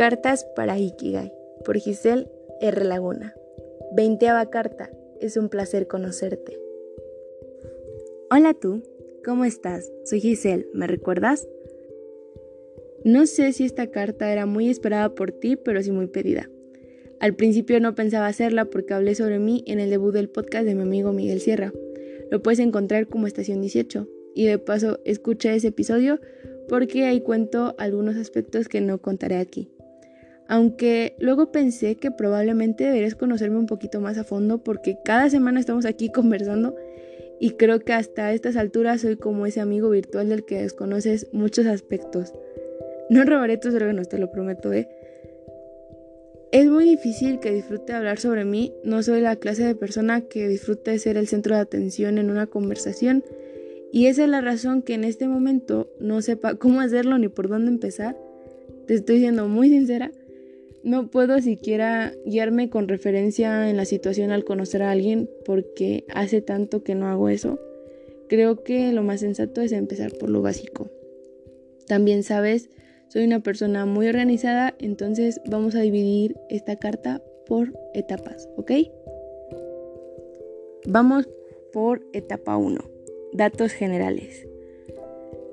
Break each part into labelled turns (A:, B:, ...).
A: Cartas para Ikigai por Giselle R. Laguna. Veinteava carta. Es un placer conocerte. Hola tú, ¿cómo estás? Soy Giselle, ¿me recuerdas? No sé si esta carta era muy esperada por ti, pero sí muy pedida. Al principio no pensaba hacerla porque hablé sobre mí en el debut del podcast de mi amigo Miguel Sierra. Lo puedes encontrar como Estación 18. Y de paso, escucha ese episodio porque ahí cuento algunos aspectos que no contaré aquí. Aunque luego pensé que probablemente deberías conocerme un poquito más a fondo porque cada semana estamos aquí conversando y creo que hasta estas alturas soy como ese amigo virtual del que desconoces muchos aspectos. No robaré tus órganos, te lo prometo, ¿eh? Es muy difícil que disfrute hablar sobre mí, no soy la clase de persona que disfrute ser el centro de atención en una conversación y esa es la razón que en este momento no sepa cómo hacerlo ni por dónde empezar. Te estoy siendo muy sincera no puedo siquiera guiarme con referencia en la situación al conocer a alguien porque hace tanto que no hago eso. Creo que lo más sensato es empezar por lo básico. También sabes, soy una persona muy organizada, entonces vamos a dividir esta carta por etapas, ¿ok? Vamos por etapa 1. Datos generales.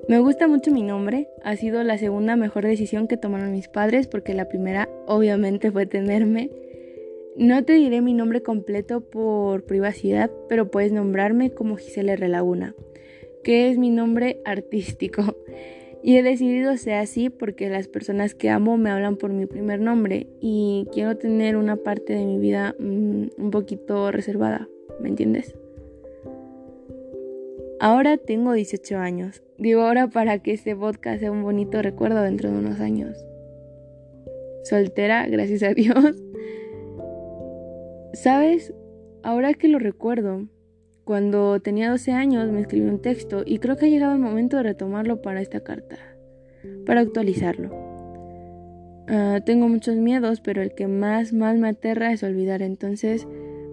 A: Me gusta mucho mi nombre, ha sido la segunda mejor decisión que tomaron mis padres porque la primera obviamente fue tenerme. No te diré mi nombre completo por privacidad, pero puedes nombrarme como Giselle R. Laguna, que es mi nombre artístico. Y he decidido sea así porque las personas que amo me hablan por mi primer nombre y quiero tener una parte de mi vida mm, un poquito reservada, ¿me entiendes? Ahora tengo 18 años. Digo ahora para que este podcast sea un bonito recuerdo dentro de unos años. Soltera, gracias a Dios. ¿Sabes? Ahora que lo recuerdo, cuando tenía 12 años me escribí un texto y creo que ha llegado el momento de retomarlo para esta carta, para actualizarlo. Ah, tengo muchos miedos, pero el que más, más me aterra es olvidar, entonces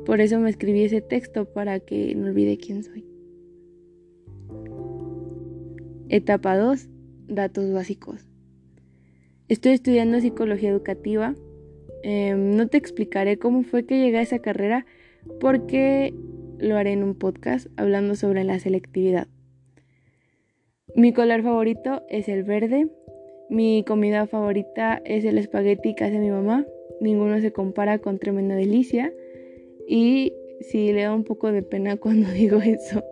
A: por eso me escribí ese texto para que no olvide quién soy. Etapa 2. Datos básicos. Estoy estudiando psicología educativa. Em, no te explicaré cómo fue que llegué a esa carrera porque lo haré en un podcast hablando sobre la selectividad. Mi color favorito es el verde. Mi comida favorita es el espagueti que hace mi mamá. Ninguno se compara con tremenda delicia. Y sí le da un poco de pena cuando digo eso.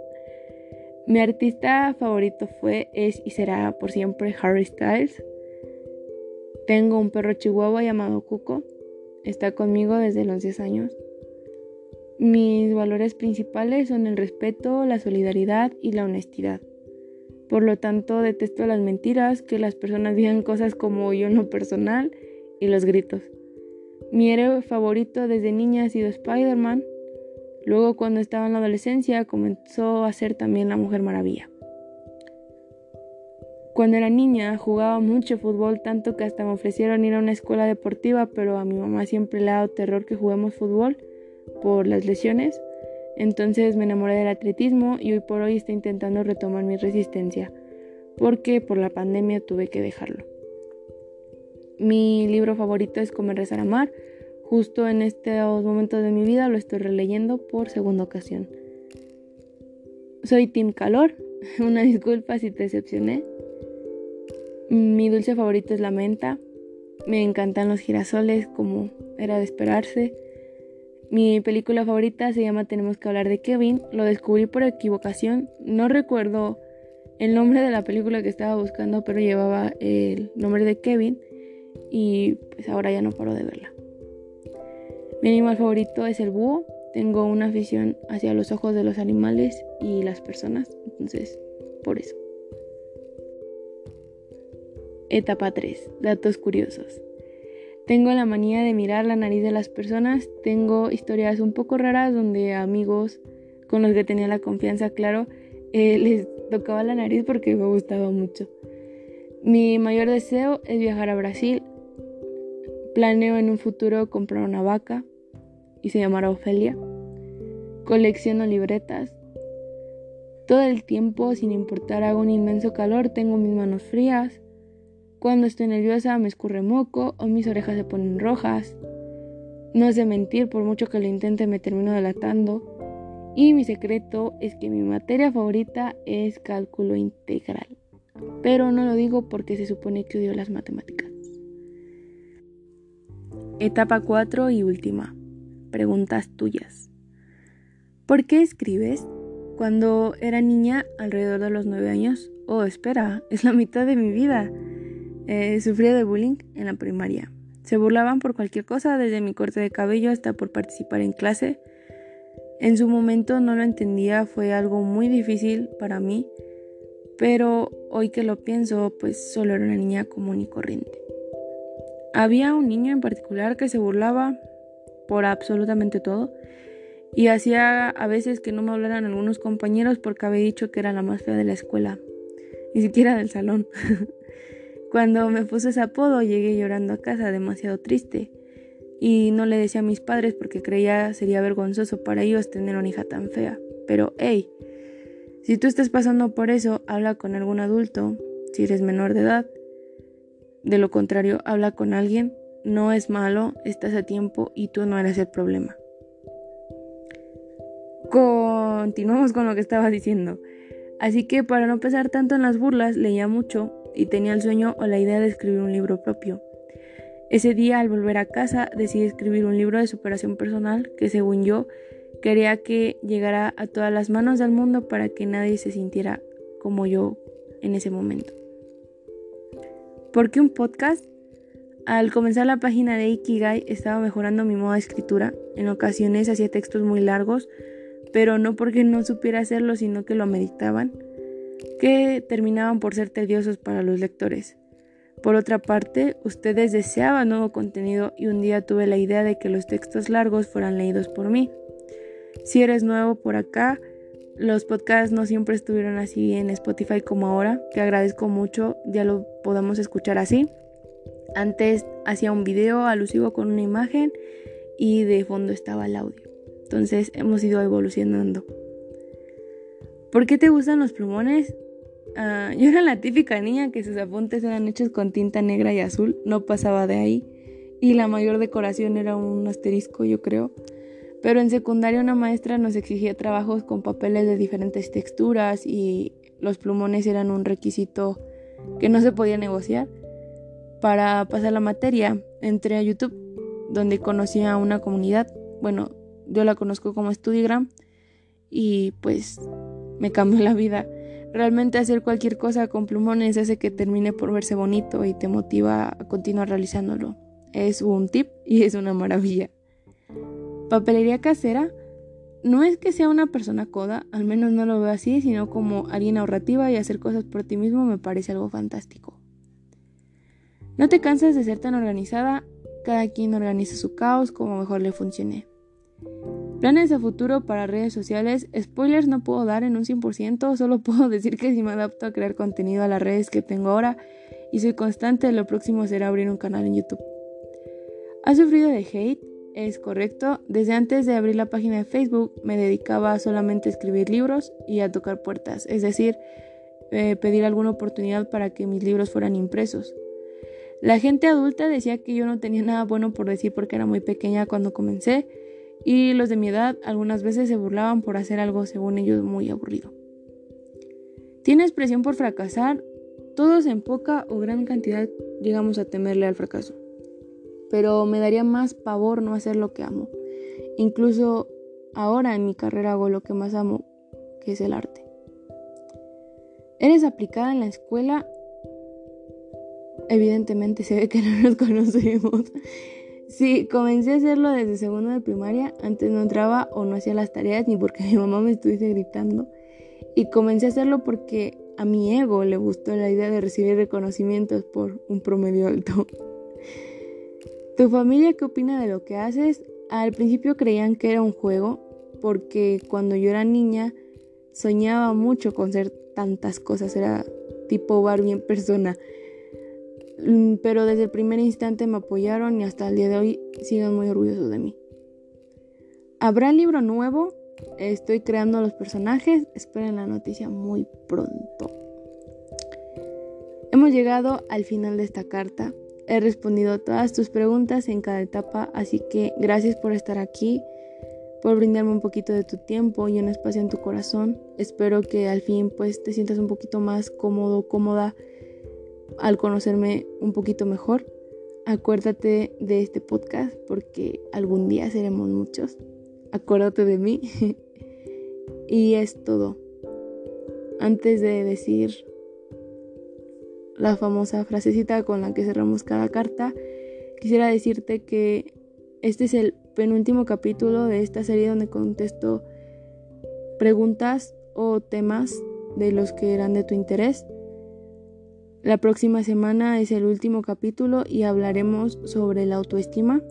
A: Mi artista favorito fue, es y será por siempre Harry Styles. Tengo un perro chihuahua llamado Cuco. Está conmigo desde los 10 años. Mis valores principales son el respeto, la solidaridad y la honestidad. Por lo tanto, detesto las mentiras, que las personas digan cosas como yo no personal y los gritos. Mi héroe favorito desde niña ha sido Spider-Man. Luego cuando estaba en la adolescencia comenzó a ser también la Mujer Maravilla. Cuando era niña jugaba mucho fútbol, tanto que hasta me ofrecieron ir a una escuela deportiva, pero a mi mamá siempre le ha dado terror que juguemos fútbol por las lesiones. Entonces me enamoré del atletismo y hoy por hoy estoy intentando retomar mi resistencia, porque por la pandemia tuve que dejarlo. Mi libro favorito es Comer, Rezar, Amar, Justo en estos momentos de mi vida lo estoy releyendo por segunda ocasión. Soy Team Calor, una disculpa si te decepcioné. Mi dulce favorito es la menta. Me encantan los girasoles como era de esperarse. Mi película favorita se llama Tenemos que hablar de Kevin. Lo descubrí por equivocación. No recuerdo el nombre de la película que estaba buscando, pero llevaba el nombre de Kevin y pues ahora ya no paro de verla. Mi animal favorito es el búho. Tengo una afición hacia los ojos de los animales y las personas, entonces por eso. Etapa 3. Datos curiosos. Tengo la manía de mirar la nariz de las personas. Tengo historias un poco raras donde amigos con los que tenía la confianza, claro, eh, les tocaba la nariz porque me gustaba mucho. Mi mayor deseo es viajar a Brasil. Planeo en un futuro comprar una vaca y se llamará Ofelia. Colecciono libretas. Todo el tiempo, sin importar, hago un inmenso calor, tengo mis manos frías. Cuando estoy nerviosa me escurre moco o mis orejas se ponen rojas. No de mentir, por mucho que lo intente me termino delatando. Y mi secreto es que mi materia favorita es cálculo integral. Pero no lo digo porque se supone que odio las matemáticas. Etapa 4 y última. Preguntas tuyas. ¿Por qué escribes? Cuando era niña, alrededor de los 9 años, oh, espera, es la mitad de mi vida. Eh, sufría de bullying en la primaria. Se burlaban por cualquier cosa, desde mi corte de cabello hasta por participar en clase. En su momento no lo entendía, fue algo muy difícil para mí, pero hoy que lo pienso, pues solo era una niña común y corriente. Había un niño en particular que se burlaba por absolutamente todo y hacía a veces que no me hablaran algunos compañeros porque había dicho que era la más fea de la escuela, ni siquiera del salón. Cuando me puso ese apodo llegué llorando a casa demasiado triste y no le decía a mis padres porque creía sería vergonzoso para ellos tener una hija tan fea. Pero hey, si tú estás pasando por eso, habla con algún adulto, si eres menor de edad. De lo contrario, habla con alguien, no es malo, estás a tiempo y tú no eres el problema. Continuamos con lo que estaba diciendo. Así que para no pesar tanto en las burlas, leía mucho y tenía el sueño o la idea de escribir un libro propio. Ese día, al volver a casa, decidí escribir un libro de superación personal que, según yo, quería que llegara a todas las manos del mundo para que nadie se sintiera como yo en ese momento. ¿Por qué un podcast? Al comenzar la página de Ikigai estaba mejorando mi modo de escritura. En ocasiones hacía textos muy largos, pero no porque no supiera hacerlo, sino que lo meditaban que terminaban por ser tediosos para los lectores. Por otra parte, ustedes deseaban nuevo contenido y un día tuve la idea de que los textos largos fueran leídos por mí. Si eres nuevo por acá, los podcasts no siempre estuvieron así en Spotify como ahora, que agradezco mucho, ya lo podemos escuchar así. Antes hacía un video alusivo con una imagen y de fondo estaba el audio. Entonces hemos ido evolucionando. ¿Por qué te gustan los plumones? Ah, yo era la típica niña que sus apuntes eran hechos con tinta negra y azul, no pasaba de ahí. Y la mayor decoración era un asterisco, yo creo. Pero en secundaria una maestra nos exigía trabajos con papeles de diferentes texturas y los plumones eran un requisito que no se podía negociar. Para pasar la materia entré a YouTube, donde conocí a una comunidad. Bueno, yo la conozco como Studigram y pues me cambió la vida. Realmente hacer cualquier cosa con plumones hace que termine por verse bonito y te motiva a continuar realizándolo. Es un tip y es una maravilla. Papelería casera no es que sea una persona coda, al menos no lo veo así, sino como alguien ahorrativa y hacer cosas por ti mismo me parece algo fantástico. No te cansas de ser tan organizada, cada quien organiza su caos como mejor le funcione. Planes a futuro para redes sociales. Spoilers no puedo dar en un 100%, solo puedo decir que si me adapto a crear contenido a las redes que tengo ahora y soy constante, lo próximo será abrir un canal en YouTube. ¿Has sufrido de hate? Es correcto. Desde antes de abrir la página de Facebook me dedicaba solamente a escribir libros y a tocar puertas, es decir, eh, pedir alguna oportunidad para que mis libros fueran impresos. La gente adulta decía que yo no tenía nada bueno por decir porque era muy pequeña cuando comencé y los de mi edad algunas veces se burlaban por hacer algo según ellos muy aburrido. ¿Tienes presión por fracasar? Todos en poca o gran cantidad llegamos a temerle al fracaso. Pero me daría más pavor no hacer lo que amo. Incluso ahora en mi carrera hago lo que más amo, que es el arte. ¿Eres aplicada en la escuela? Evidentemente se ve que no nos conocemos. Sí, comencé a hacerlo desde segundo de primaria. Antes no entraba o no hacía las tareas ni porque mi mamá me estuviese gritando. Y comencé a hacerlo porque a mi ego le gustó la idea de recibir reconocimientos por un promedio alto. ¿Tu familia qué opina de lo que haces? Al principio creían que era un juego porque cuando yo era niña soñaba mucho con ser tantas cosas. Era tipo Barbie en persona. Mm, pero desde el primer instante me apoyaron y hasta el día de hoy siguen muy orgullosos de mí. ¿Habrá libro nuevo? Estoy creando los personajes, esperen la noticia muy pronto. Hemos llegado al final de esta carta. He respondido todas tus preguntas en cada etapa, así que gracias por estar aquí, por brindarme un poquito de tu tiempo y un espacio en tu corazón. Espero que al fin pues te sientas un poquito más cómodo, cómoda al conocerme un poquito mejor. Acuérdate de este podcast porque algún día seremos muchos. Acuérdate de mí. y es todo. Antes de decir la famosa frasecita con la que cerramos cada carta, quisiera decirte que este es el penúltimo capítulo de esta serie donde contesto preguntas o temas de los que eran de tu interés. La próxima semana es el último capítulo y hablaremos sobre la autoestima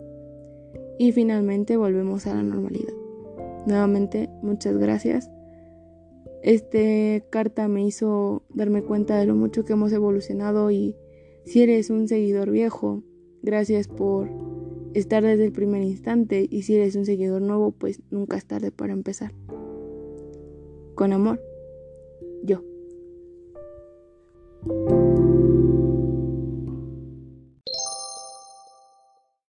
A: y finalmente volvemos a la normalidad. Nuevamente, muchas gracias. Este carta me hizo darme cuenta de lo mucho que hemos evolucionado y si eres un seguidor viejo, gracias por estar desde el primer instante y si eres un seguidor nuevo, pues nunca es tarde para empezar. Con amor, yo.